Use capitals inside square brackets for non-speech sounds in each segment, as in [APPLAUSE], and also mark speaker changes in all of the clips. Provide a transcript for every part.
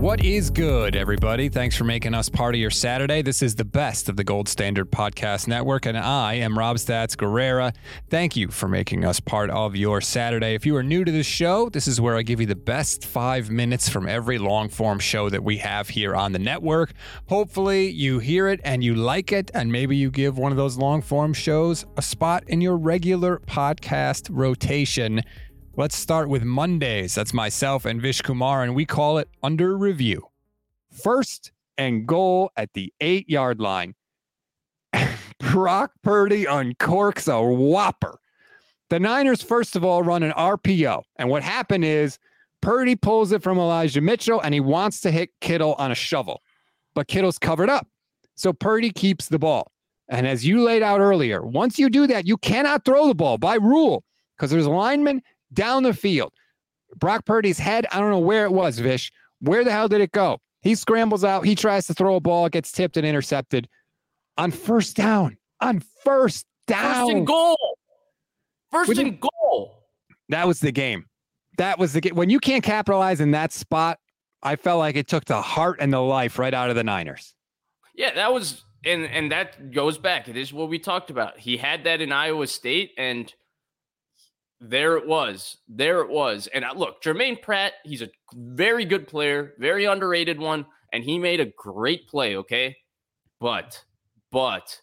Speaker 1: What is good, everybody? Thanks for making us part of your Saturday. This is the best of the Gold Standard Podcast Network, and I am Rob Stats Guerrera. Thank you for making us part of your Saturday. If you are new to the show, this is where I give you the best five minutes from every long form show that we have here on the network. Hopefully, you hear it and you like it, and maybe you give one of those long form shows a spot in your regular podcast rotation. Let's start with Mondays. That's myself and Vish Kumaran, and we call it Under Review. First and goal at the eight yard line. [LAUGHS] Brock Purdy uncorks a whopper. The Niners, first of all, run an RPO. And what happened is Purdy pulls it from Elijah Mitchell and he wants to hit Kittle on a shovel, but Kittle's covered up. So Purdy keeps the ball. And as you laid out earlier, once you do that, you cannot throw the ball by rule because there's linemen down the field. Brock Purdy's head, I don't know where it was, Vish. Where the hell did it go? He scrambles out. He tries to throw a ball, it gets tipped and intercepted on first down. On first down.
Speaker 2: First and goal. First
Speaker 1: Would you-
Speaker 2: and goal.
Speaker 1: That was the game. That was the game. When you can't capitalize in that spot, I felt like it took the heart and the life right out of the Niners.
Speaker 2: Yeah, that was and and that goes back. It is what we talked about. He had that in Iowa State, and there it was. There it was. And look, Germaine Pratt, he's a very good player, very underrated one, and he made a great play. Okay, but but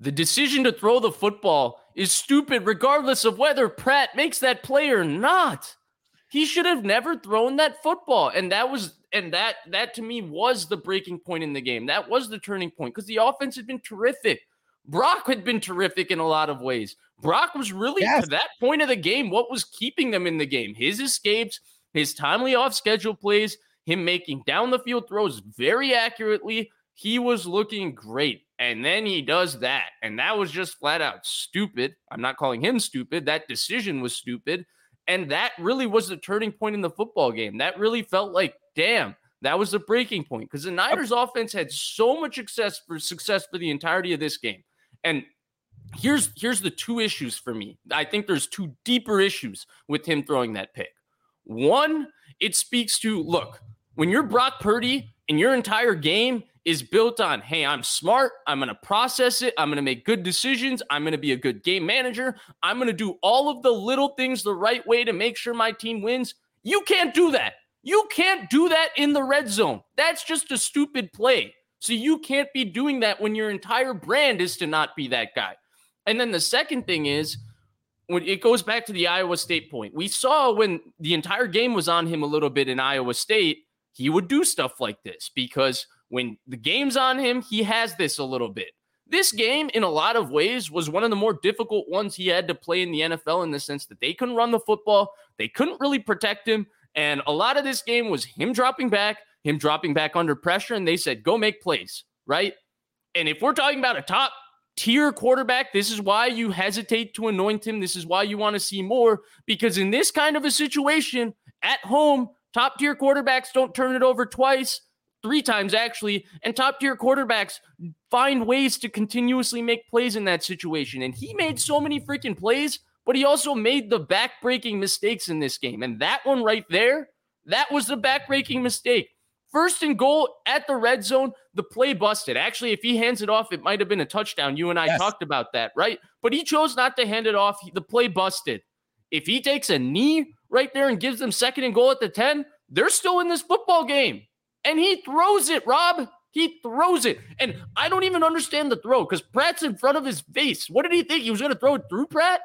Speaker 2: the decision to throw the football is stupid, regardless of whether Pratt makes that play or not. He should have never thrown that football. And that was and that that to me was the breaking point in the game. That was the turning point because the offense had been terrific. Brock had been terrific in a lot of ways. Brock was really
Speaker 1: Yes.
Speaker 2: to that point of the game what was keeping them in the game. His escapes, his timely off schedule plays, him making down the field throws very accurately. He was looking great. And then he does that. And that was just flat out stupid. I'm not calling him stupid. That decision was stupid. And that really was the turning point in the football game. That really felt like, damn, that was the breaking point because the Niners offense had so much success for success for the entirety of this game. And here's here's the two issues for me. I think there's two deeper issues with him throwing that pick. One, it speaks to look, when you're Brock Purdy and your entire game is built on, hey, I'm smart, I'm going to process it, I'm going to make good decisions, I'm going to be a good game manager, I'm going to do all of the little things the right way to make sure my team wins. You can't do that. You can't do that in the red zone. That's just a stupid play. So you can't be doing that when your entire brand is to not be that guy. And then the second thing is when it goes back to the Iowa State point. We saw when the entire game was on him a little bit in Iowa State, he would do stuff like this because when the game's on him, he has this a little bit. This game, in a lot of ways, was one of the more difficult ones he had to play in the NFL in the sense that they couldn't run the football, they couldn't really protect him. And a lot of this game was him dropping back, him dropping back under pressure, and they said, go make plays, right? And if we're talking about a top tier quarterback, this is why you hesitate to anoint him. This is why you want to see more, because in this kind of a situation at home, top tier quarterbacks don't turn it over twice three times actually, and top tier quarterbacks find ways to continuously make plays in that situation. And he made so many freaking plays, but he also made the back-breaking mistakes in this game. And that one right there, that was the back-breaking mistake. First and goal at the red zone, the play busted. Actually, if he hands it off, it might have been a touchdown. You and I yes. talked about that, right? But he chose not to hand it off. The play busted. If he takes a knee right there and gives them second and goal at the 10, they're still in this football game and he throws it, Rob. He throws it. And I don't even understand the throw because Pratt's in front of his face. What did he think? He was going to throw it through Pratt?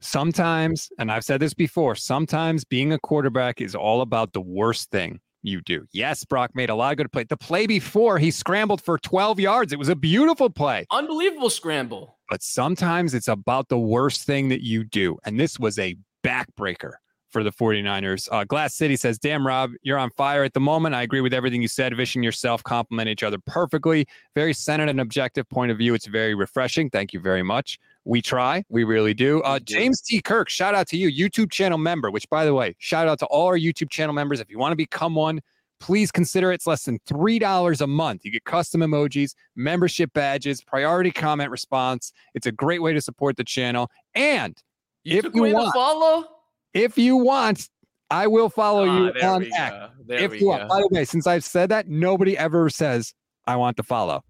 Speaker 1: sometimes, and I've said this before, sometimes being a quarterback is all about the worst thing you do. Yes, Brock made a lot of good play. The play before, he scrambled for 12 yards. It was a beautiful play.
Speaker 2: Unbelievable scramble.
Speaker 1: But sometimes it's about the worst thing that you do. And this was a backbreaker for the 49ers. Uh, Glass City says, Damn, Rob, you're on fire at the moment. I agree with everything you said. Vish and yourself complement each other perfectly. Very centered and objective point of view. It's very refreshing. Thank you very much. We try. We really do. Uh, James T. Kirk, shout out to you, YouTube channel member, which, by the way, shout out to all our YouTube channel members. If you want to become one, please consider it. it's less than $3 a month. You get custom emojis, membership badges, priority comment response. It's a great way to support the channel. And
Speaker 2: you if you want, follow
Speaker 1: if you want, I will follow ah, you on X. If you go. want. By the way, since I've said that, nobody ever says I want to follow.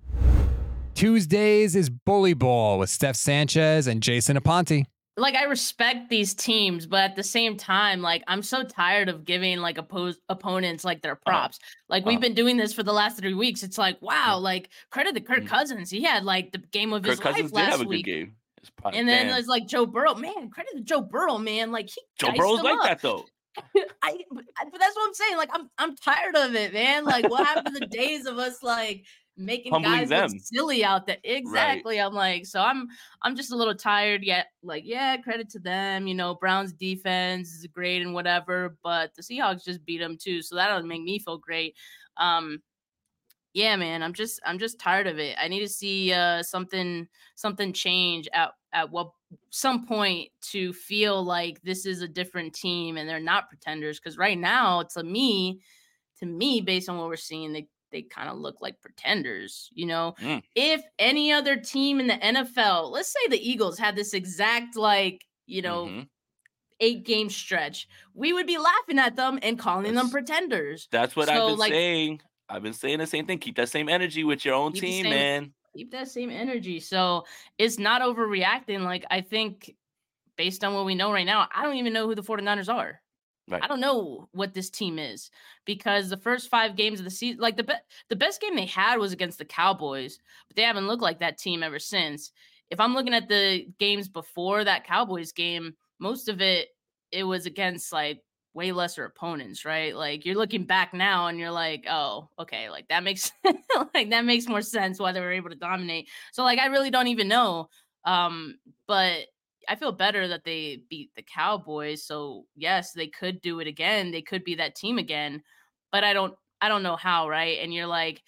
Speaker 1: Tuesdays is bully ball with Steph Sanchez and Jason Aponte.
Speaker 3: Like I respect these teams, but at the same time, like I'm so tired of giving like opposed opponents like their uh-huh. props. Like we've uh-huh. been doing this for the last three weeks. It's like wow, like credit to Kirk mm. Cousins. He had like the game of
Speaker 4: Kirk
Speaker 3: his
Speaker 4: Cousins
Speaker 3: life last
Speaker 4: week.
Speaker 3: game. And then there's like Joe Burrow. Man, credit to Joe Burrow, man. Like he
Speaker 4: Joe Burrow's like
Speaker 3: up.
Speaker 4: that though. [LAUGHS]
Speaker 3: I but that's what I'm saying. Like I'm I'm tired of it, man. Like what happened to the days of us like making
Speaker 4: Humbling
Speaker 3: guys
Speaker 4: them.
Speaker 3: look silly out there? Exactly.
Speaker 4: Right.
Speaker 3: I'm like, so I'm I'm just a little tired yet. Like, yeah, credit to them. You know, Browns defense is great and whatever, but the Seahawks just beat them too. So that doesn't make me feel great. Um, yeah, man, I'm just I'm just tired of it. I need to see uh something something change at at what some point to feel like this is a different team and they're not pretenders because right now to me to me based on what we're seeing they they kind of look like pretenders you know
Speaker 4: mm.
Speaker 3: if any other team in the NFL let's say the Eagles had this exact like you know
Speaker 4: mm-hmm.
Speaker 3: eight game stretch we would be laughing at them and calling
Speaker 4: that's,
Speaker 3: them pretenders
Speaker 4: that's what
Speaker 3: so,
Speaker 4: I've been
Speaker 3: like,
Speaker 4: saying I've been saying the same thing keep that same energy with your own team
Speaker 3: same,
Speaker 4: man
Speaker 3: keep that same energy. So it's not overreacting. Like I think based on what we know right now, I don't even know who the 49ers are.
Speaker 4: Right.
Speaker 3: I don't know what this team is because the first five games of the season, like the be- the best game they had was against the Cowboys, but they haven't looked like that team ever since. If I'm looking at the games before that Cowboys game, most of it it was against like way lesser opponents, right? Like you're looking back now and you're like, oh, okay, like that makes [LAUGHS] like that makes more sense why they were able to dominate. So like I really don't even know. Um, but I feel better that they beat the Cowboys. So yes, they could do it again. They could be that team again, but I don't I don't know how, right? And you're like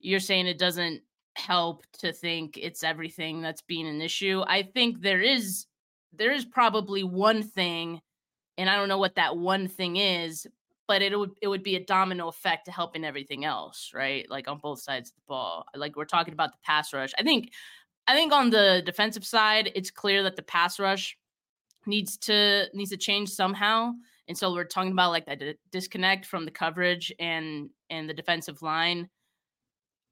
Speaker 3: you're saying it doesn't help to think it's everything that's being an issue. I think there is there is probably one thing and I don't know what that one thing is, but it would it would be a domino effect to helping everything else, right? Like on both sides of the ball. Like we're talking about the pass rush. I think I think on the defensive side, it's clear that the pass rush needs to needs to change somehow. And so we're talking about like that disconnect from the coverage and and the defensive line.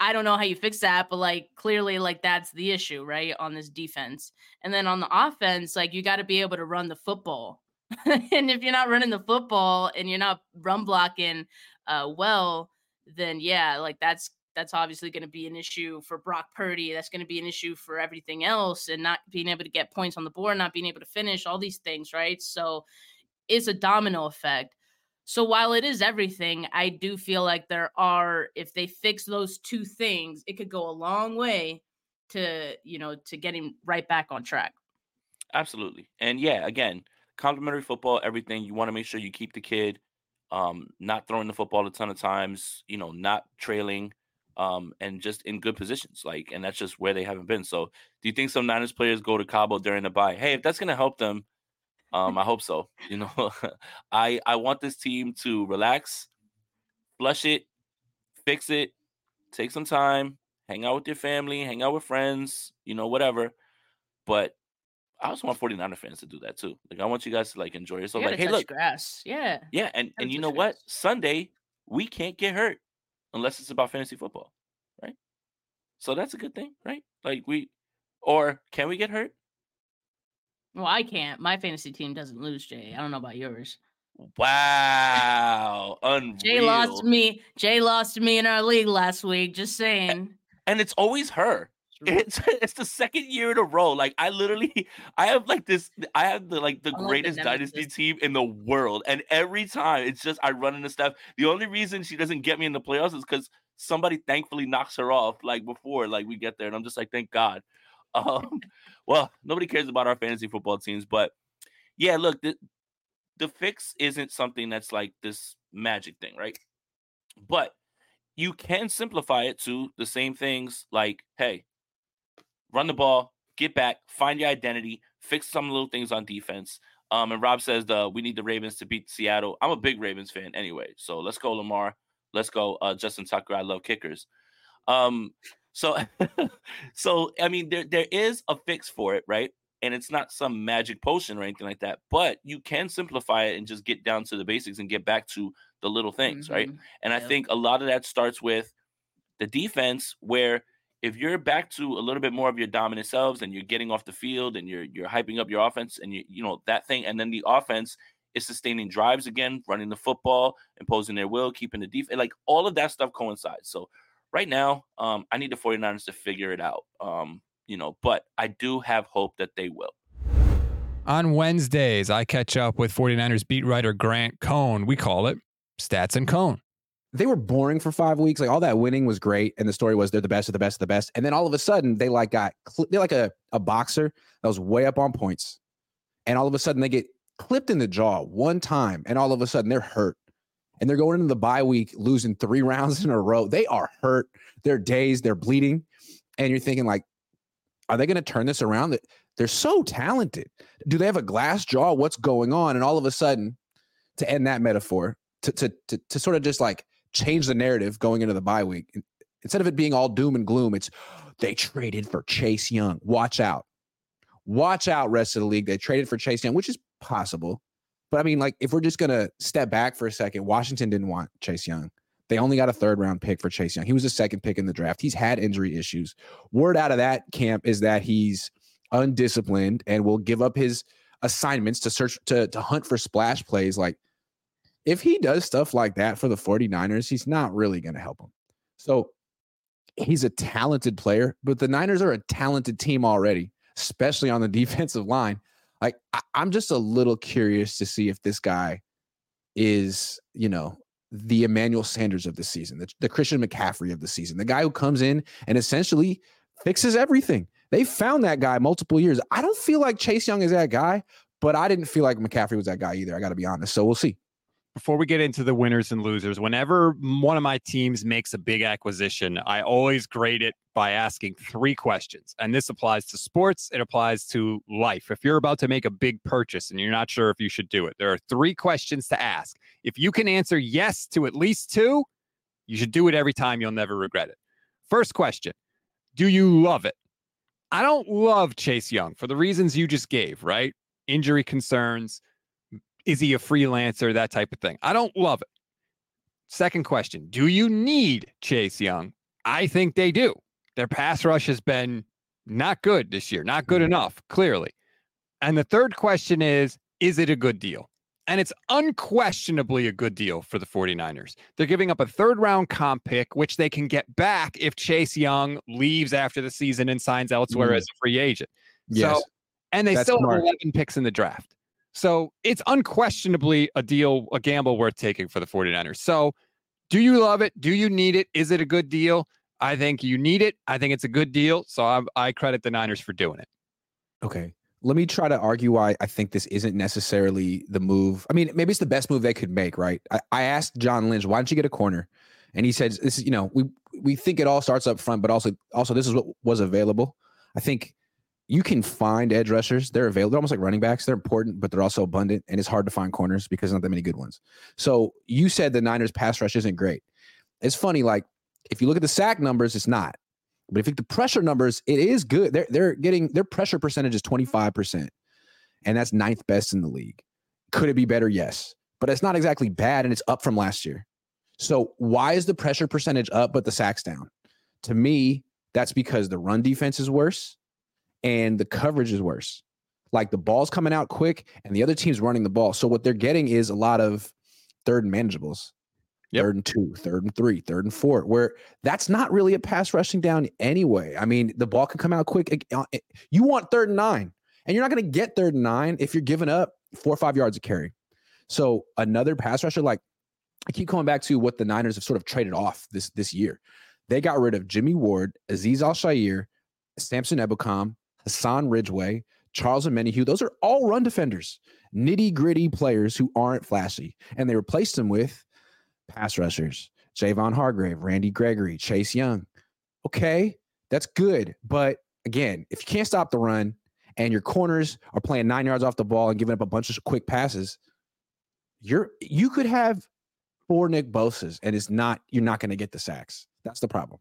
Speaker 3: I don't know how you fix that, but like clearly, like that's the issue, right? On this defense. And then on the offense, like you got to be able to run the football. [LAUGHS] and if you're not running the football and you're not run blocking uh, well, then yeah, like that's that's obviously going to be an issue for Brock Purdy. That's going to be an issue for everything else, and not being able to get points on the board, not being able to finish, all these things, right? So it's a domino effect. So while it is everything, I do feel like there are, if they fix those two things, it could go a long way to, you know, to getting right back on track.
Speaker 4: Absolutely. And yeah, again, complimentary football, everything. You want to make sure you keep the kid um, not throwing the football a ton of times, you know, not trailing, um, and just in good positions. Like, and that's just where they haven't been. So, do you think some Niners players go to Cabo during the bye? Hey, if that's going to help them, um, I hope so. [LAUGHS] You know, [LAUGHS] I I want this team to relax, flush it, fix it, take some time, hang out with your family, hang out with friends, you know, whatever. But I also want 49er fans to do that too. Like I want you guys to like enjoy yourself.
Speaker 3: You
Speaker 4: Like, hey, look,
Speaker 3: grass. Yeah.
Speaker 4: yeah, and and you know
Speaker 3: grass.
Speaker 4: what? Sunday we can't get hurt unless it's about fantasy football, right? So that's a good thing, right? Like we, or can we get hurt?
Speaker 3: Well, I can't. My fantasy team doesn't lose, Jay. I don't know about yours.
Speaker 4: Wow, unreal.
Speaker 3: Jay lost me. Jay lost me in our league last week. Just saying.
Speaker 4: and it's always her. [LAUGHS] It's it's the second year in a row. Like I literally, [LAUGHS] I have like this. I have the like the
Speaker 3: Unlike the
Speaker 4: greatest dynasty team in the world, and every time it's just I run into stuff. The only reason she doesn't get me in the playoffs is because somebody thankfully knocks her off like before like we get there, and I'm just like thank God. [LAUGHS] Um, well, nobody cares about our fantasy football teams, but yeah, look, the the fix isn't something that's like this magic thing, right? But you can simplify it to the same things like, hey, run the ball, get back, find your identity, fix some little things on defense. Um, and Rob says the we need the Ravens to beat Seattle. I'm a big Ravens fan anyway, so let's go Lamar. Let's go uh, Justin Tucker. I love kickers. Um, so, [LAUGHS] so I mean, there there is a fix for it, right? And it's not some magic potion or anything like that, but you can simplify it and just get down to the basics and get back to the little things, right?
Speaker 3: Mhm.
Speaker 4: And I think a lot of that starts with the defense, where if you're back to a little bit more of your dominant selves and you're getting off the field and you're you're hyping up your offense and you you know that thing, and then the offense is sustaining drives again, running the football, imposing their will, keeping the defense, like all of that stuff coincides. So right now, um, I need the 49ers to figure it out. Um, you know, but I do have hope that they will.
Speaker 1: On Wednesdays, I catch up with 49ers beat writer Grant Cohn. We call it Stats and Cohn.
Speaker 5: They were boring for five weeks. Like all that winning was great, and the story was they're the best of the best of the best. And then all of a sudden, they like got they're like a, a boxer that was way up on points, and all of a sudden they get clipped in the jaw one time, and all of a sudden they're hurt, and they're going into the bye week losing three [LAUGHS] rounds in a row. They are hurt. They're dazed. They're bleeding, and you're thinking like, are they going to turn this around? That they're so talented. Do they have a glass jaw? What's going on? And all of a sudden, to end that metaphor, to to to, to sort of just like change the narrative going into the bye week. Instead of it being all doom and gloom, it's they traded for Chase Young. Watch out. Watch out, rest of the league. They traded for Chase Young, which is possible. But I mean, like, if we're just gonna step back for a second, Washington didn't want Chase Young. They only got a third round pick for Chase Young. He was the second pick in the draft. He's had injury issues. Word out of that camp is that he's undisciplined and will give up his assignments to search to, to hunt for splash plays. Like, if he does stuff like that for the 49ers, he's not really going to help them. So he's a talented player, but the Niners are a talented team already, especially on the [LAUGHS] defensive line. Like, I, I'm just a little curious to see if this guy is, you know, the Emmanuel Sanders of the season, the, the Christian McCaffrey of the season, the guy who comes in and essentially fixes everything. They found that guy multiple years. I don't feel like Chase Young is that guy, but I didn't feel like McCaffrey was that guy either. I got to be honest. So we'll see.
Speaker 6: Before we get into the winners and losers, whenever one of my teams makes a big acquisition, I always grade it by asking three questions. And this applies to sports, it applies to life. If you're about to make a big purchase and you're not sure if you should do it, there are three questions to ask. If you can answer yes to at least two, you should do it every time. You'll never regret it. First question Do you love it? I don't love Chase Young for the reasons you just gave, right? Injury concerns, is he a freelancer? That type of thing. I don't love it. Second question Do you need Chase Young? I think they do. Their pass rush has been not good this year, not good enough, clearly. And the third question is Is it a good deal?
Speaker 1: and it's unquestionably a good deal for the 49ers. They're giving up a third round comp pick, which they can get back if Chase Young leaves after the season and signs elsewhere
Speaker 5: Mm.
Speaker 1: as a free agent.
Speaker 5: Yes.
Speaker 1: So, and they
Speaker 5: That's
Speaker 1: still
Speaker 5: smart.
Speaker 1: have 11 picks in the draft. So it's unquestionably a deal, a gamble worth taking for the 49ers. So do you love it? Do you need it? Is it a good deal? I think you need it. I think it's a good deal. So I, I credit the Niners for doing it.
Speaker 5: Okay. Let me try to argue why I think this isn't necessarily the move. I mean, maybe it's the best move they could make, right? I, I asked John Lynch, why don't you get a corner? And he said, this is, you know, we we think it all starts up front, but also also this is what was available. I think you can find edge rushers. They're available. They're almost like running backs. They're important, but they're also abundant, and it's hard to find corners because not that many good ones. So you said the Niners pass rush isn't great. It's funny, like if you look at the sack numbers, it's not. But if you the pressure numbers, it is good. They're they're getting their pressure percentage is 25%. And that's ninth best in the league. Could it be better? Yes. But it's not exactly bad, and it's up from last year. So why is the pressure percentage up, but the sacks down? To me, that's because the run defense is worse and the coverage is worse. Like the ball's coming out quick and the other team's running the ball. So what they're getting is a lot of third and manageables. Third and two, third and three, third and four, where that's not really a pass rushing down anyway. I mean, the ball can come out quick. Uh, You want third and nine, and you're not going to get third and nine if you're giving up four or five yards of carry. So another pass rusher, like I keep coming back to what the Niners have sort of traded off this this year. They got rid of Jimmy Ward, Azeez Al-Shaair, Samson Ebukam, Hassan Ridgeway, Charles and Omenihu. Those are all run defenders, nitty gritty players who aren't flashy, and they replaced them with pass rushers: Javon Hargrave, Randy Gregory, Chase Young. Okay, that's good, but again, if you can't stop the run and your corners are playing nine yards off the ball and giving up a bunch of quick passes, you're you could have four Nick Bosa's, and it's not you're not going to get the sacks. That's the problem.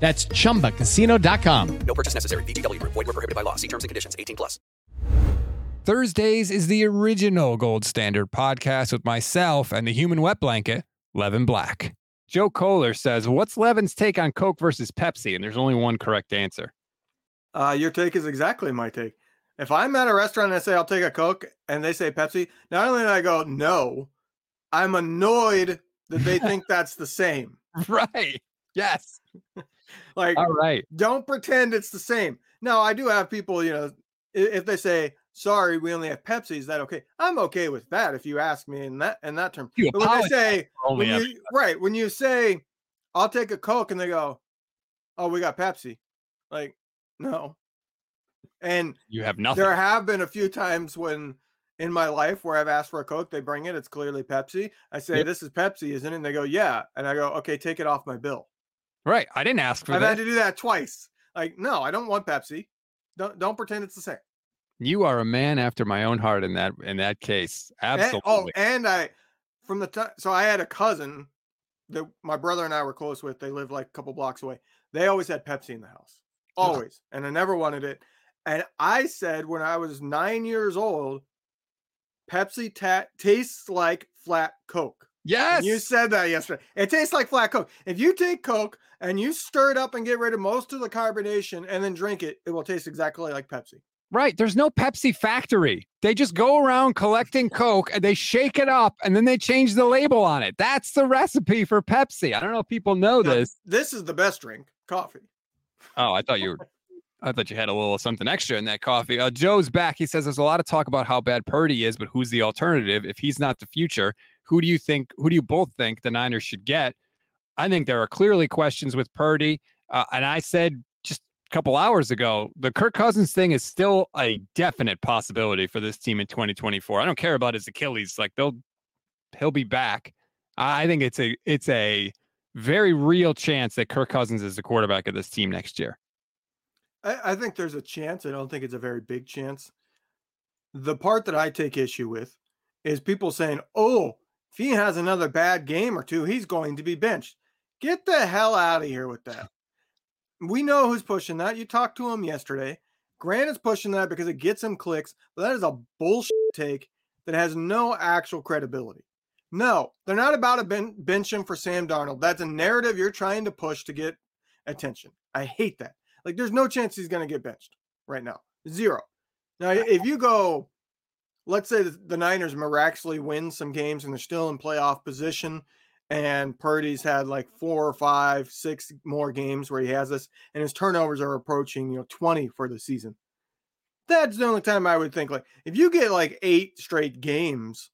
Speaker 6: That's chumbacasino.com.
Speaker 7: No purchase necessary. VGW Group. Void were prohibited by law. See terms and conditions. 18 plus.
Speaker 1: Thursdays is the original Gold Standard podcast with myself and the human wet blanket, Levin Black. Joe Kohler says, What's Levin's take on Coke versus Pepsi? And there's only one correct answer.
Speaker 8: Uh, your take is exactly my take. If I'm at a restaurant and I say I'll take a Coke and they say Pepsi, not only do I go no, I'm annoyed that they [LAUGHS] think that's the same.
Speaker 1: Right. Yes. [LAUGHS]
Speaker 8: Like,
Speaker 1: All right.
Speaker 8: don't pretend it's the same. No, I do have people, you know, if they say sorry, we only have Pepsi, is that okay? I'm okay with that if you ask me in that in that term.
Speaker 1: You
Speaker 8: but when they say when you, right when you say I'll take a Coke and they go, oh, we got Pepsi, like no. And
Speaker 1: You have nothing.
Speaker 8: there have been a few times when in my life where I've asked for a Coke, they bring it, it's clearly Pepsi. I say,
Speaker 1: Yep.
Speaker 8: This is Pepsi, isn't it? And they go, Yeah. And I go, Okay, take it off my bill.
Speaker 1: Right. I didn't ask for that.
Speaker 8: I've had to do that twice. Like, no, I don't want Pepsi. Don't don't pretend it's the same.
Speaker 1: You are a man after my own heart in that in that case.
Speaker 8: And- oh,
Speaker 1: Absolutely.
Speaker 8: oh, and I from the time so I had a cousin that my brother and I were close with. They lived like a couple blocks away. They always had Pepsi in the house. Always. And I never wanted it. And I said when I was nine years old, Pepsi ta- tastes like flat Coke.
Speaker 1: Yes.
Speaker 8: You said that yesterday. It tastes like flat Coke. If you take Coke and you stir it up and get rid of most of the carbonation and then drink it, it will taste exactly like Pepsi.
Speaker 1: Right. There's no Pepsi factory. They just go around collecting Coke and they shake it up and then they change the label on it. That's the recipe for Pepsi. I don't know if people know
Speaker 8: Now,
Speaker 1: this.
Speaker 8: This is the best drink, coffee.
Speaker 1: Oh, I thought you were. I thought you had a little something extra in that coffee. Uh, Joe's back. He says there's a lot of talk about how bad Purdy is, but who's the alternative? If he's not the future, who do you think? Who do you both think the Niners should get? I think there are clearly questions with Purdy. Uh, and I said just a couple hours ago, the Kirk Cousins thing is still a definite possibility for this team in 2024. I don't care about his Achilles; like they'll he'll be back. I think it's a it's a very real chance that Kirk Cousins is the quarterback of this team next year.
Speaker 8: I, I think there's a chance. I don't think it's a very big chance. The part that I take issue with is people saying, "Oh, if he has another bad game or two, he's going to be benched." Get the hell out of here with that. We know who's pushing that. You talked to him yesterday. Grant is pushing that because it gets him clicks, but that is a bullshit take that has no actual credibility. No, they're not about to ben- bench him for Sam Darnold. That's a narrative you're trying to push to get attention. I hate that. Like, there's no chance he's going to get benched right now. Zero. Now, if you go, let's say the Niners miraculously win some games and they're still in playoff position, and Purdy's had like four or five, six more games where he has this, and his turnovers are approaching, you know, 20 for the season. That's the only time I would think like if you get like eight straight games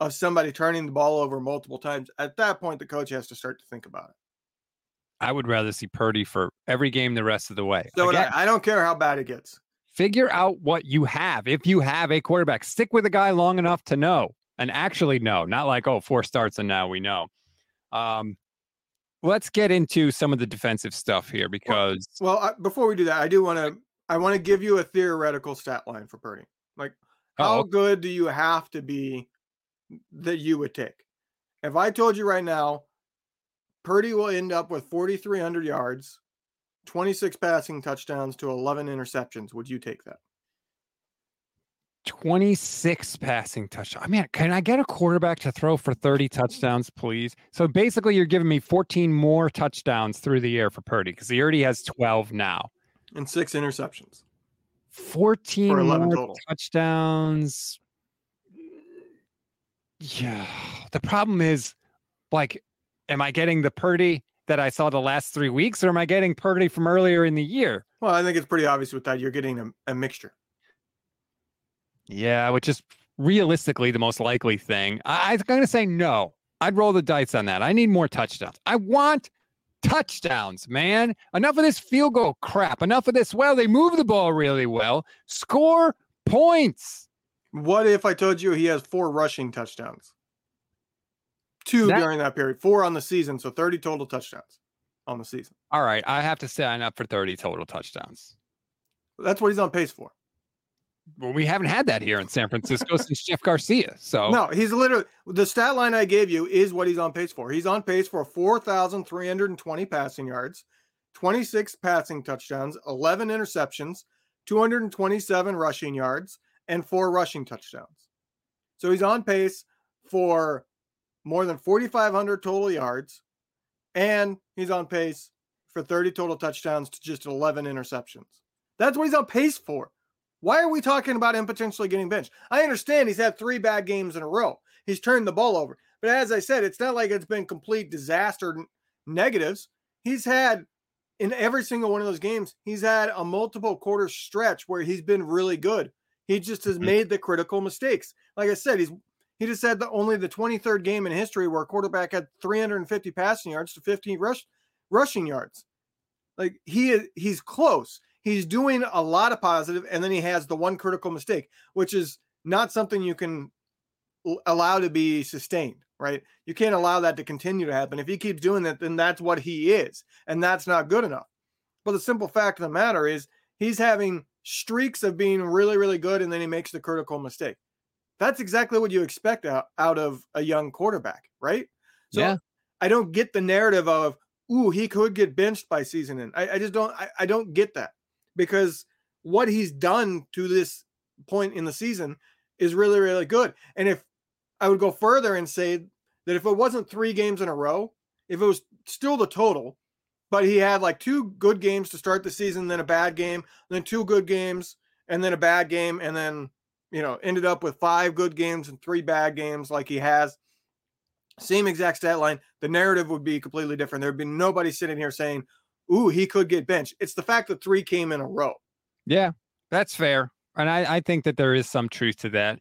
Speaker 8: of somebody turning the ball over multiple times, at that point the coach has to start to think about it.
Speaker 1: I would rather see Purdy for every game the rest of the way.
Speaker 8: So
Speaker 1: Again,
Speaker 8: I, I don't care how bad it gets.
Speaker 1: Figure out what you have. If you have a quarterback, stick with a guy long enough to know and actually know, not like, oh, four starts and now we know. Um, let's get into some of the defensive stuff here because
Speaker 8: Well, I, before we do that, I do want to I want to give you a theoretical stat line for Purdy. Like, how
Speaker 1: Oh.
Speaker 8: good do you have to be that you would take? If I told you right now, Purdy will end up with 4,300 yards, 26 passing touchdowns to 11 interceptions, would you take that?
Speaker 1: 26 passing touchdowns. I mean, can I get a quarterback to throw for 30 touchdowns, please? So basically, you're giving me 14 more touchdowns through the air for Purdy because he already has 12 now.
Speaker 8: And six interceptions.
Speaker 1: 14
Speaker 8: For 11
Speaker 1: more
Speaker 8: total.
Speaker 1: touchdowns. Yeah. The problem is, like, am I getting the Purdy that I saw the last three weeks, or am I getting Purdy from earlier in the year?
Speaker 8: Well, I think it's pretty obvious with that. You're getting a, a mixture.
Speaker 1: Yeah, which is realistically the most likely thing. I, I'm going to say no. I'd roll the dice on that. I need more touchdowns. I want touchdowns, man. Enough of this field goal crap. Enough of this. Well, they move the ball really well. Score points.
Speaker 8: What if I told you he has four rushing touchdowns? Two
Speaker 1: That-
Speaker 8: during that period, four on the season, so 30 total touchdowns on the season.
Speaker 1: All right, I have to sign up for 30 total touchdowns.
Speaker 8: That's what he's on pace for.
Speaker 1: Well, we haven't had that here in San Francisco since Jeff Garcia. So
Speaker 8: No, he's literally the stat line I gave you is what he's on pace for. He's on pace for 4,320 passing yards, 26 passing touchdowns, 11 interceptions, 227 rushing yards, and four rushing touchdowns. So he's on pace for more than 4,500 total yards, and he's on pace for 30 total touchdowns to just 11 interceptions. That's what he's on pace for. Why are we talking about him potentially getting benched? I understand he's had three bad games in a row. He's turned the ball over. But as I said, it's not like it's been complete disaster negatives. He's had in every single one of those games, he's had a multiple quarter stretch where he's been really good. He just has mm-hmm. made the critical mistakes. Like I said, he's he just had the only the 23rd game in history where a quarterback had 350 passing yards to 15 rush rushing yards. Like he is he's close. He's doing a lot of positive, and then he has the one critical mistake, which is not something you can allow to be sustained, right? You can't allow that to continue to happen. If he keeps doing that, then that's what he is, and that's not good enough. But the simple fact of the matter is he's having streaks of being really, really good, and then he makes the critical mistake. That's exactly what you expect out, out of a young quarterback, right? So
Speaker 1: Yeah.
Speaker 8: I don't get the narrative of, ooh, he could get benched by season end. I, I just don't I, I don't get that because what he's done to this point in the season is really, really good. And if I would go further and say that if it wasn't three games in a row, if it was still the total, but he had like two good games to start the season, then a bad game, then two good games, and then a bad game, and then you know ended up with five good games and three bad games like he has. Same exact stat line. The narrative would be completely different. There'd be nobody sitting here saying, "Ooh, he could get benched." It's the fact that three came in a row.
Speaker 1: Yeah, that's fair. And I, I think that there is some truth to that.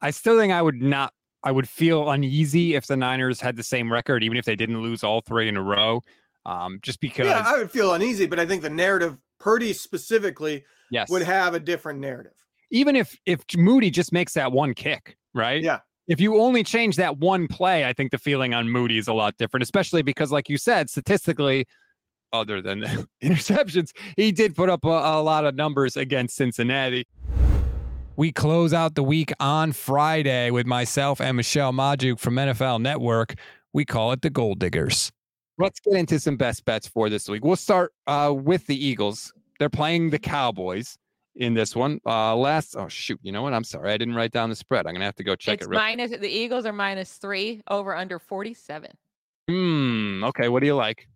Speaker 1: I still think I would not I would feel uneasy if the Niners had the same record, even if they didn't lose all three in a row. Um, just because.
Speaker 8: Yeah, I would feel uneasy, but I think the narrative, Purdy specifically,
Speaker 1: Yes.
Speaker 8: would have a different narrative.
Speaker 1: Even if if Moody just makes that one kick, right?
Speaker 8: Yeah.
Speaker 1: If you only change that one play, I think the feeling on Moody is a lot different, especially because, like you said, statistically, other than the [LAUGHS] interceptions, he did put up a, a lot of numbers against Cincinnati. We close out the week on Friday with myself and Michele Magdziuk from NFL Network. We call it the Gold Diggers. Let's get into some best bets for this week. We'll start uh, with the Eagles. They're playing the Cowboys in this one. Uh, last, oh shoot, you know what? I'm sorry, I didn't write down the spread. I'm gonna have to go check
Speaker 9: it's
Speaker 1: it. Real-
Speaker 9: minus the Eagles are minus three over under 47.
Speaker 1: Hmm. Okay. What do you like?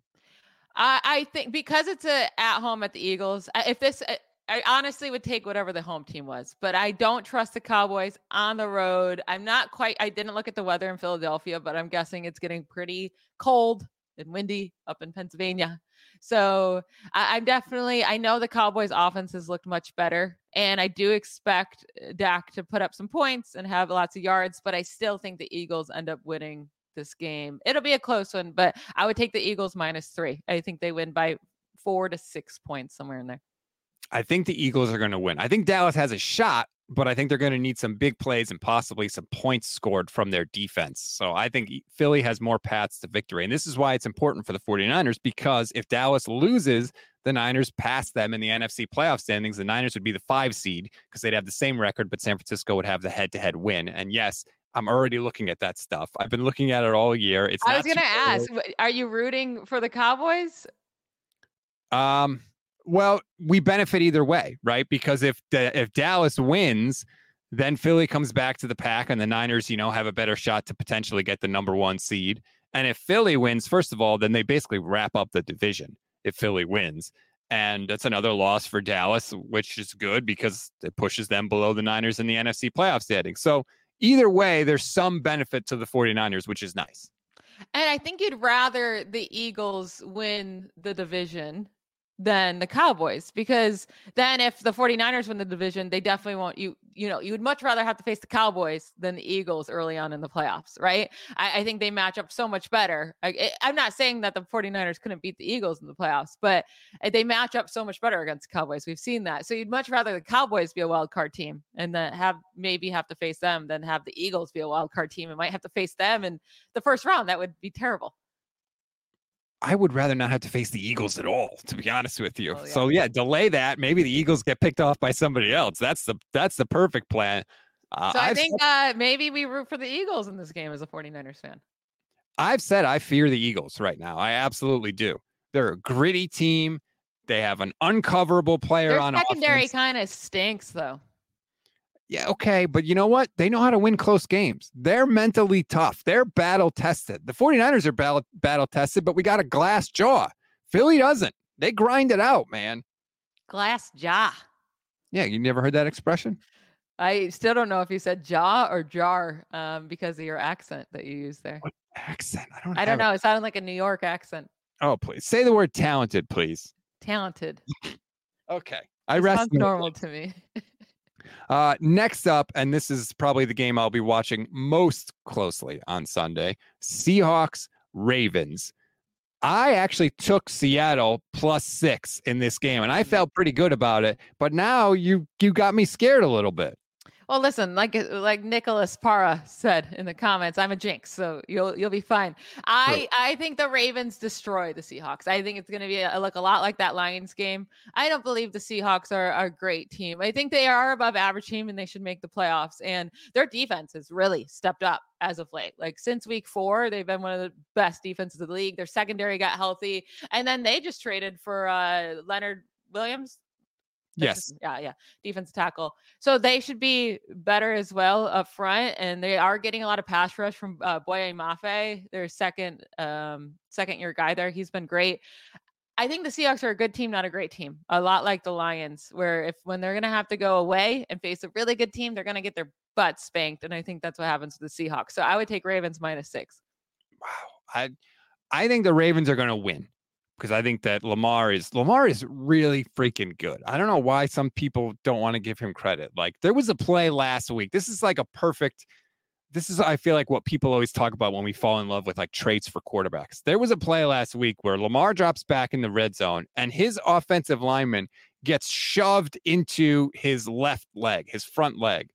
Speaker 9: I, I think because it's a at home at the Eagles. If this, I- I honestly would take whatever the home team was, but I don't trust the Cowboys on the road. I'm not quite. I didn't look at the weather in Philadelphia, but I'm guessing it's getting pretty cold and windy up in Pennsylvania. So I, I'm definitely. I know the Cowboys' offense has looked much better, and I do expect uh, Dak to put up some points and have lots of yards. But I still think the Eagles end up winning this game. It'll be a close one, but I would take the Eagles minus three. I think they win by four to six points somewhere in there.
Speaker 1: I think the Eagles are going to win. I think Dallas has a shot, but I think they're going to need some big plays and possibly some points scored from their defense. So I think Philly has more paths to victory. And this is why it's important for the 49ers because if Dallas loses, the Niners pass them in the NFC playoff standings. The Niners would be the five seed because they'd have the same record, but San Francisco would have the head to head win. And yes, I'm already looking at that stuff. I've been looking at it all year. It's
Speaker 9: I was going to ask, are you rooting for the Cowboys?
Speaker 1: Um, well, we benefit either way, right? Because if if Dallas wins, then Philly comes back to the pack, and the Niners, you know, have a better shot to potentially get the number one seed. And if Philly wins, first of all, then they basically wrap up the division. If Philly wins, and that's another loss for Dallas, which is good because it pushes them below the Niners in the NFC playoff standing. So either way, there's some benefit to the 49ers, which is nice.
Speaker 9: And I think you'd rather the Eagles win the division than the Cowboys because then if the 49ers win the division, they definitely won't you you know, you would much rather have to face the Cowboys than the Eagles early on in the playoffs, right? I, I think they match up so much better. I, I'm not saying that the 49ers couldn't beat the Eagles in the playoffs, but uh, they match up so much better against the Cowboys. We've seen that. So you'd much rather the Cowboys be a wild card team and then have maybe have to face them than have the Eagles be a wild card team and might have to face them in the first round. That would be terrible.
Speaker 1: I would rather not have to face the Eagles at all, to be honest with you. So yeah, delay that. Maybe the Eagles get picked off by somebody else. That's the that's the perfect plan. Uh,
Speaker 9: So I
Speaker 1: I've,
Speaker 9: think uh, maybe we root for the Eagles in this game as a 49ers fan.
Speaker 1: I've said I fear the Eagles right now. I absolutely do. They're a gritty team. They have an uncoverable player
Speaker 9: Their
Speaker 1: on
Speaker 9: secondary kind of stinks, though.
Speaker 1: Yeah, okay, but you know what? They know how to win close games. They're mentally tough. They're battle tested. The 49ers are battle, battle tested, but we got a glass jaw. Philly doesn't. They grind it out, man.
Speaker 9: Glass jaw.
Speaker 1: Yeah, you never heard that expression?
Speaker 9: I still don't know if you said jaw or jar um, because of your accent that you used there.
Speaker 1: Accent. I don't
Speaker 9: I don't know. It sounded like a New York accent.
Speaker 1: Oh, please say the word talented, please.
Speaker 9: Talented. [LAUGHS]
Speaker 1: Okay. I
Speaker 9: It
Speaker 1: rest
Speaker 9: sounds
Speaker 1: my
Speaker 9: normal to me. [LAUGHS]
Speaker 1: Uh, next up, and this is probably the game I'll be watching most closely on Sunday Seahawks Ravens. I actually took Seattle plus six in this game, and I felt pretty good about it. But now you you got me scared a little bit.
Speaker 9: Well, listen, like like Nicholas Para said in the comments, I'm a jinx, so you'll you'll be fine. I I think the Ravens destroy the Seahawks. I think it's going to be a, look a lot like that Lions game. I don't believe the Seahawks are, are a great team. I think they are above average team and they should make the playoffs. And their defense has really stepped up as of late. Like since week four, they've been one of the best defenses of the league. Their secondary got healthy, and then they just traded for uh, Leonard Williams.
Speaker 1: Yes.
Speaker 9: Yeah, yeah. Defense tackle. So they should be better as well up front. And they are getting a lot of pass rush from uh, Boye Mafe, their second um, second year guy there. He's been great. I think the Seahawks are a good team, not a great team. A lot like the Lions, where if when they're gonna have to go away and face a really good team, they're gonna get their butt spanked. And I think that's what happens with the Seahawks. So I would take Ravens minus six.
Speaker 1: Wow, I I think the Ravens are going to win because I think that Lamar is Lamar is really freaking good. I don't know why some people don't want to give him credit. Like there was a play last week. This is like a perfect this is I feel like what people always talk about when we fall in love with like traits for quarterbacks. There was a play last week where Lamar drops back in the red zone and his offensive lineman gets shoved into his left leg, his front leg.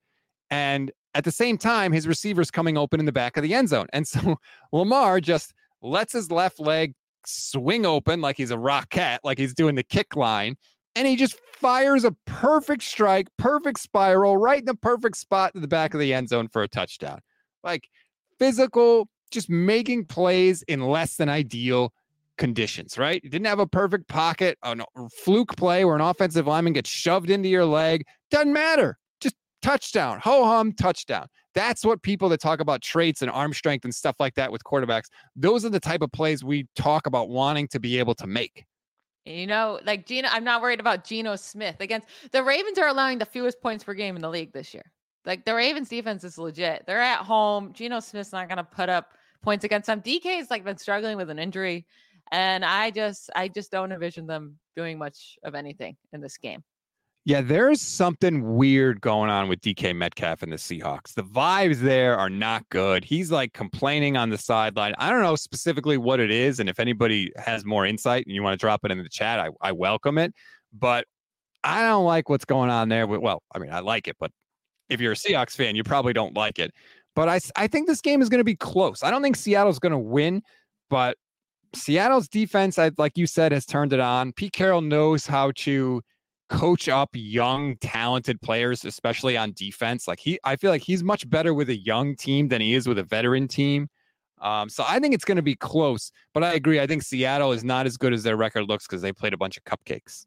Speaker 1: And at the same time, his receiver's coming open in the back of the end zone. And so [LAUGHS] Lamar just lets his left leg swing open like he's a rocket, like he's doing the kick line. And he just fires a perfect strike, perfect spiral right in the perfect spot in the back of the end zone for a touchdown. Like physical, just making plays in less than ideal conditions, right? You didn't have a perfect pocket, a fluke play where an offensive lineman gets shoved into your leg. Doesn't matter. Just touchdown, ho hum, touchdown. That's what people that talk about traits and arm strength and stuff like that with quarterbacks, those are the type of plays we talk about wanting to be able to make.
Speaker 9: You know, like Geno, I'm not worried about Geno Smith against the Ravens are allowing the fewest points per game in the league this year. Like the Ravens defense is legit. They're at home. Geno Smith's not going to put up points against them. DK has like been struggling with an injury, and I just I just don't envision them doing much of anything in this game.
Speaker 1: Yeah, there's something weird going on with DK Metcalf and the Seahawks. The vibes there are not good. He's like complaining on the sideline. I don't know specifically what it is. And if anybody has more insight and you want to drop it in the chat, I, I welcome it. But I don't like what's going on there. Well, I mean, I like it, but if you're a Seahawks fan, you probably don't like it. But I, I think this game is going to be close. I don't think Seattle's going to win, but Seattle's defense, like you said, has turned it on. Pete Carroll knows how to coach up young, talented players, especially on defense. Like he, I feel like he's much better with a young team than he is with a veteran team. Um, so I think it's going to be close, but I agree. I think Seattle is not as good as their record looks because they played a bunch of cupcakes.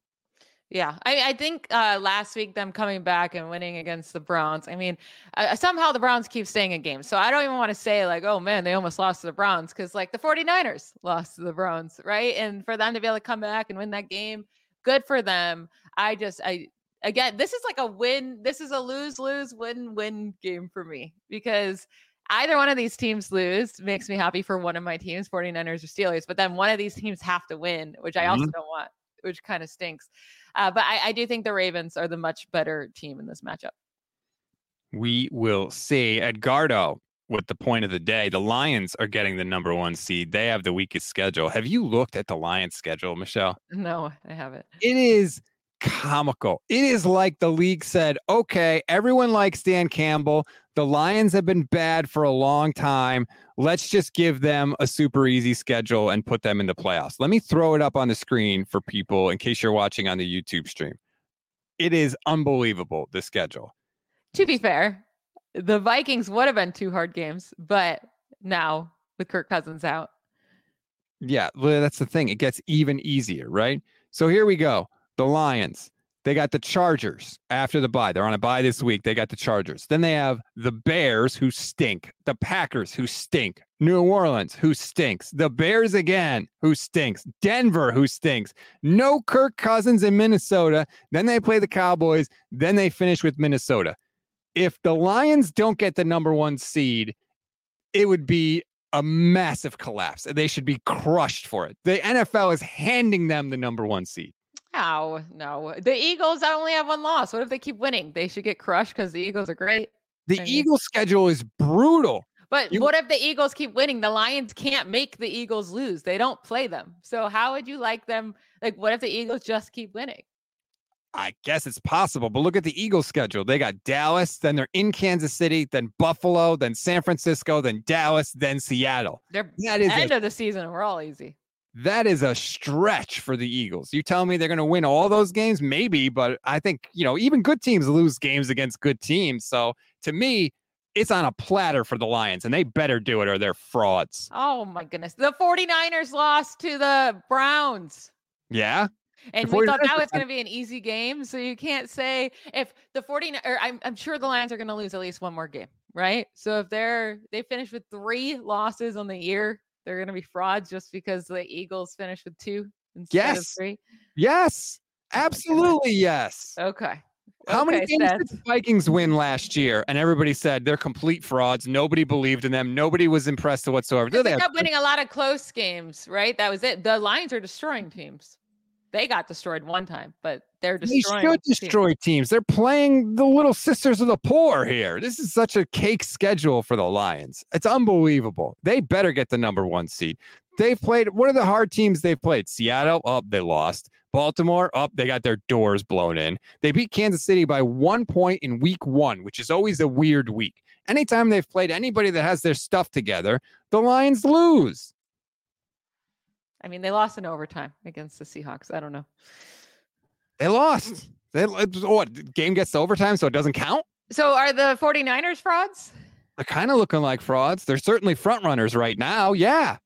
Speaker 9: Yeah, I, I think uh, last week them coming back and winning against the Browns. I mean, uh, somehow the Browns keep staying in games. So I don't even want to say like, oh man, they almost lost to the Browns because like the 49ers lost to the Browns, right? And for them to be able to come back and win that game, good for them. I just I again, this is like a win. This is a lose lose win win game for me because either one of these teams lose makes me happy for one of my teams, 49ers or Steelers, but then one of these teams have to win, which I also mm-hmm. don't want, which kind of stinks. Uh, but I, I do think the Ravens are the much better team in this matchup.
Speaker 1: We will see. Edgardo with the point of the day. The Lions are getting the number one seed. They have the weakest schedule. Have you looked at the Lions schedule, Michelle?
Speaker 9: No, I haven't.
Speaker 1: It is comical. It is like the league said, okay, everyone likes Dan Campbell. The Lions have been bad for a long time. Let's just give them a super easy schedule and put them in the playoffs. Let me throw it up on the screen for people in case you're watching on the YouTube stream. It is unbelievable, the schedule.
Speaker 9: To be fair, the Vikings would have been two hard games, but now with Kirk Cousins out.
Speaker 1: Yeah, that's the thing. It gets even easier, right? So here we go. The Lions. They got the Chargers after the bye. They're on a bye this week. They got the Chargers. Then they have the Bears, who stink. The Packers, who stink. New Orleans, who stinks. The Bears again, who stinks. Denver, who stinks. No Kirk Cousins in Minnesota. Then they play the Cowboys. Then they finish with Minnesota. If the Lions don't get the number one seed, it would be a massive collapse. They should be crushed for it. The NFL is handing them the number one seed.
Speaker 9: No, no. The Eagles only have one loss. What if they keep winning? They should get crushed because the Eagles are great.
Speaker 1: The I mean, Eagles schedule is brutal.
Speaker 9: But you, what if the Eagles keep winning? The Lions can't make the Eagles lose. They don't play them. So how would you like them? Like, what if the Eagles just keep winning?
Speaker 1: I guess it's possible, but look at the Eagles schedule. They got Dallas, then they're in Kansas City, then Buffalo, then San Francisco, then Dallas, then Seattle.
Speaker 9: They're that is end a, of the season. We're all easy.
Speaker 1: That is a stretch for the Eagles. You tell me they're going to win all those games? Maybe, but I think, you know, even good teams lose games against good teams. So to me, it's on a platter for the Lions, and they better do it or they're frauds.
Speaker 9: Oh, my goodness. The 49ers lost to the Browns.
Speaker 1: Yeah.
Speaker 9: And we thought that was going to be an easy game. So you can't say if the 49 or I'm, I'm sure the Lions are going to lose at least one more game, right? So if they're they finish with three losses on the year, they're going to be frauds just because the Eagles finished with two instead
Speaker 1: yes.
Speaker 9: of three?
Speaker 1: Yes. Oh Absolutely yes.
Speaker 9: Okay.
Speaker 1: How
Speaker 9: okay,
Speaker 1: many games did the Vikings win last year? And everybody said they're complete frauds. Nobody believed in them. Nobody was impressed whatsoever.
Speaker 9: They kept winning a lot of close games, right? That was it. The Lions are destroying teams. They got destroyed one time, but they're destroying.
Speaker 1: They
Speaker 9: should
Speaker 1: destroy teams. They're playing the little sisters of the poor here. This is such a cake schedule for the Lions. It's unbelievable. They better get the number one seed. They've played. What are the hard teams they've played? Seattle, up, they lost. Baltimore, up, they got their doors blown in. They beat Kansas City by one point in week one, which is always a weird week. Anytime they've played anybody that has their stuff together, the Lions lose.
Speaker 9: I mean, they lost in overtime against the Seahawks. I don't know.
Speaker 1: They lost. They what game gets to overtime, so it doesn't count.
Speaker 9: So are the 49ers frauds?
Speaker 1: They're kind of looking like frauds. They're certainly front runners right now. Yeah.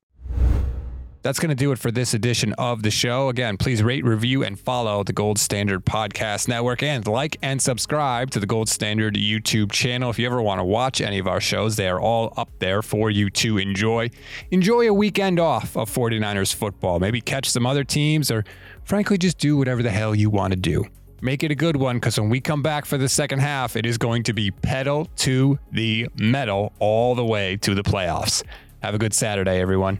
Speaker 1: That's going to do it for this edition of the show. Again, please rate, review, and follow the Gold Standard Podcast Network and like and subscribe to the Gold Standard YouTube channel. If you ever want to watch any of our shows, they are all up there for you to enjoy. Enjoy a weekend off of 49ers football. Maybe catch some other teams or, frankly, just do whatever the hell you want to do. Make it a good one because when we come back for the second half, it is going to be pedal to the metal all the way to the playoffs. Have a good Saturday, everyone.